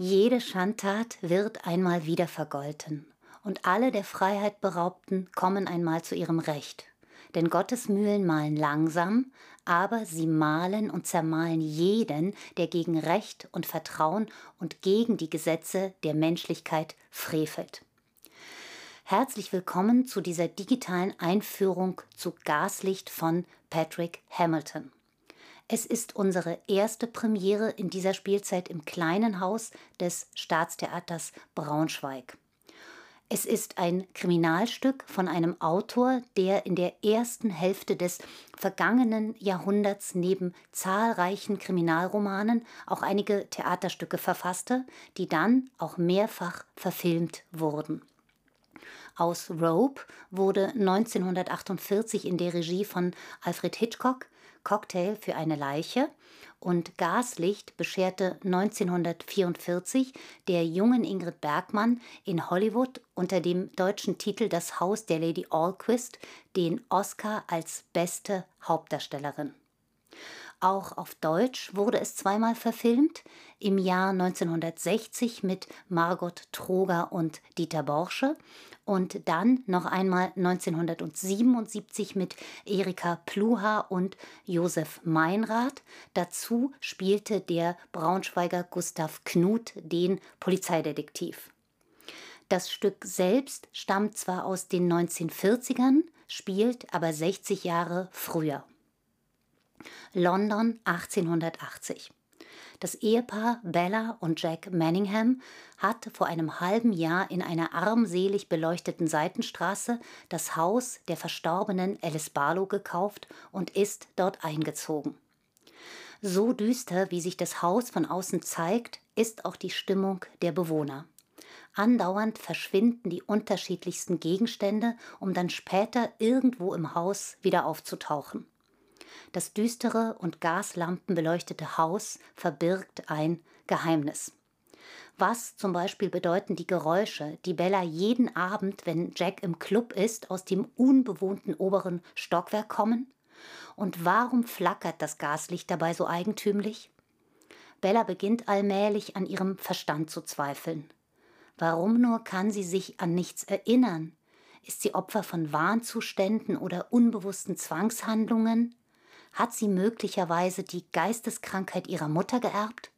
Jede Schandtat wird einmal wieder vergolten, und alle der Freiheit Beraubten kommen einmal zu ihrem Recht. Denn Gottes Mühlen mahlen langsam, aber sie mahlen und zermahlen jeden, der gegen Recht und Vertrauen und gegen die Gesetze der Menschlichkeit frevelt. Herzlich willkommen zu dieser digitalen Einführung zu Gaslicht von Patrick Hamilton. Es ist unsere erste Premiere in dieser Spielzeit im kleinen Haus des Staatstheaters Braunschweig. Es ist ein Kriminalstück von einem Autor, der in der ersten Hälfte des vergangenen Jahrhunderts neben zahlreichen Kriminalromanen auch einige Theaterstücke verfasste, die dann auch mehrfach verfilmt wurden. Aus Rope wurde 1948 in der Regie von Alfred Hitchcock Cocktail für eine Leiche und Gaslicht bescherte 1944 der jungen Ingrid Bergmann in Hollywood unter dem deutschen Titel Das Haus der Lady Alquist den Oscar als beste Hauptdarstellerin. Auch auf Deutsch wurde es zweimal verfilmt, im Jahr 1960 mit Margot Troger und Dieter Borsche und dann noch einmal 1977 mit Erika Pluha und Josef Meinrad. Dazu spielte der Braunschweiger Gustav Knut den Polizeidetektiv. Das Stück selbst stammt zwar aus den 1940ern, spielt aber 60 Jahre früher. London 1880. Das Ehepaar Bella und Jack Manningham hat vor einem halben Jahr in einer armselig beleuchteten Seitenstraße das Haus der verstorbenen Alice Barlow gekauft und ist dort eingezogen. So düster, wie sich das Haus von außen zeigt, ist auch die Stimmung der Bewohner. Andauernd verschwinden die unterschiedlichsten Gegenstände, um dann später irgendwo im Haus wieder aufzutauchen. Das düstere und gaslampenbeleuchtete Haus verbirgt ein Geheimnis. Was zum Beispiel bedeuten die Geräusche, die Bella jeden Abend, wenn Jack im Club ist, aus dem unbewohnten oberen Stockwerk kommen? Und warum flackert das Gaslicht dabei so eigentümlich? Bella beginnt allmählich an ihrem Verstand zu zweifeln. Warum nur kann sie sich an nichts erinnern? Ist sie Opfer von Wahnzuständen oder unbewussten Zwangshandlungen? Hat sie möglicherweise die Geisteskrankheit ihrer Mutter geerbt?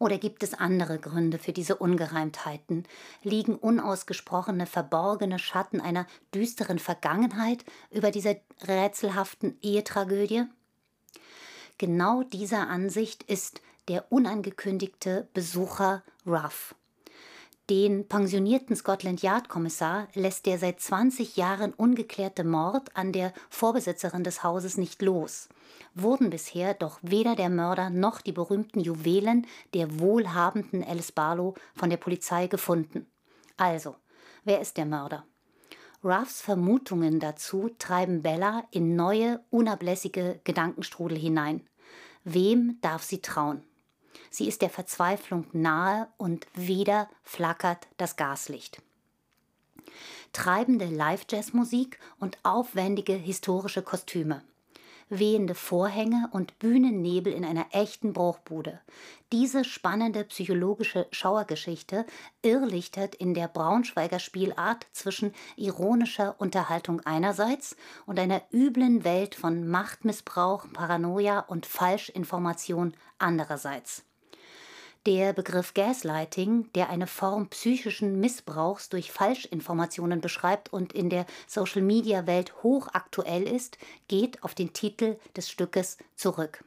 Oder gibt es andere Gründe für diese Ungereimtheiten? Liegen unausgesprochene, verborgene Schatten einer düsteren Vergangenheit über dieser rätselhaften Ehetragödie? Genau dieser Ansicht ist der unangekündigte Besucher Ruff. Den pensionierten Scotland Yard-Kommissar lässt der seit 20 Jahren ungeklärte Mord an der Vorbesitzerin des Hauses nicht los. Wurden bisher doch weder der Mörder noch die berühmten Juwelen der wohlhabenden Alice Barlow von der Polizei gefunden. Also, wer ist der Mörder? Ruffs Vermutungen dazu treiben Bella in neue, unablässige Gedankenstrudel hinein. Wem darf sie trauen? Sie ist der Verzweiflung nahe und wieder flackert das Gaslicht. Treibende Live-Jazz-Musik und aufwendige historische Kostüme wehende Vorhänge und Bühnennebel in einer echten Bruchbude. Diese spannende psychologische Schauergeschichte irrlichtert in der Braunschweiger Spielart zwischen ironischer Unterhaltung einerseits und einer üblen Welt von Machtmissbrauch, Paranoia und Falschinformation andererseits. Der Begriff Gaslighting, der eine Form psychischen Missbrauchs durch Falschinformationen beschreibt und in der Social-Media-Welt hochaktuell ist, geht auf den Titel des Stückes zurück.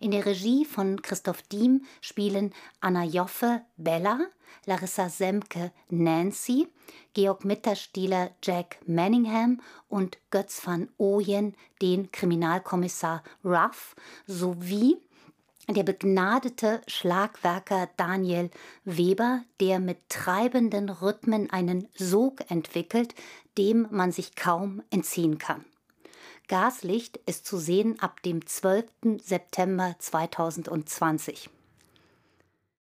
In der Regie von Christoph Diem spielen Anna Joffe Bella, Larissa Semke Nancy, Georg Mitterstieler Jack Manningham und Götz van Ooyen den Kriminalkommissar Ruff sowie der begnadete Schlagwerker Daniel Weber, der mit treibenden Rhythmen einen Sog entwickelt, dem man sich kaum entziehen kann. Gaslicht ist zu sehen ab dem 12. September 2020.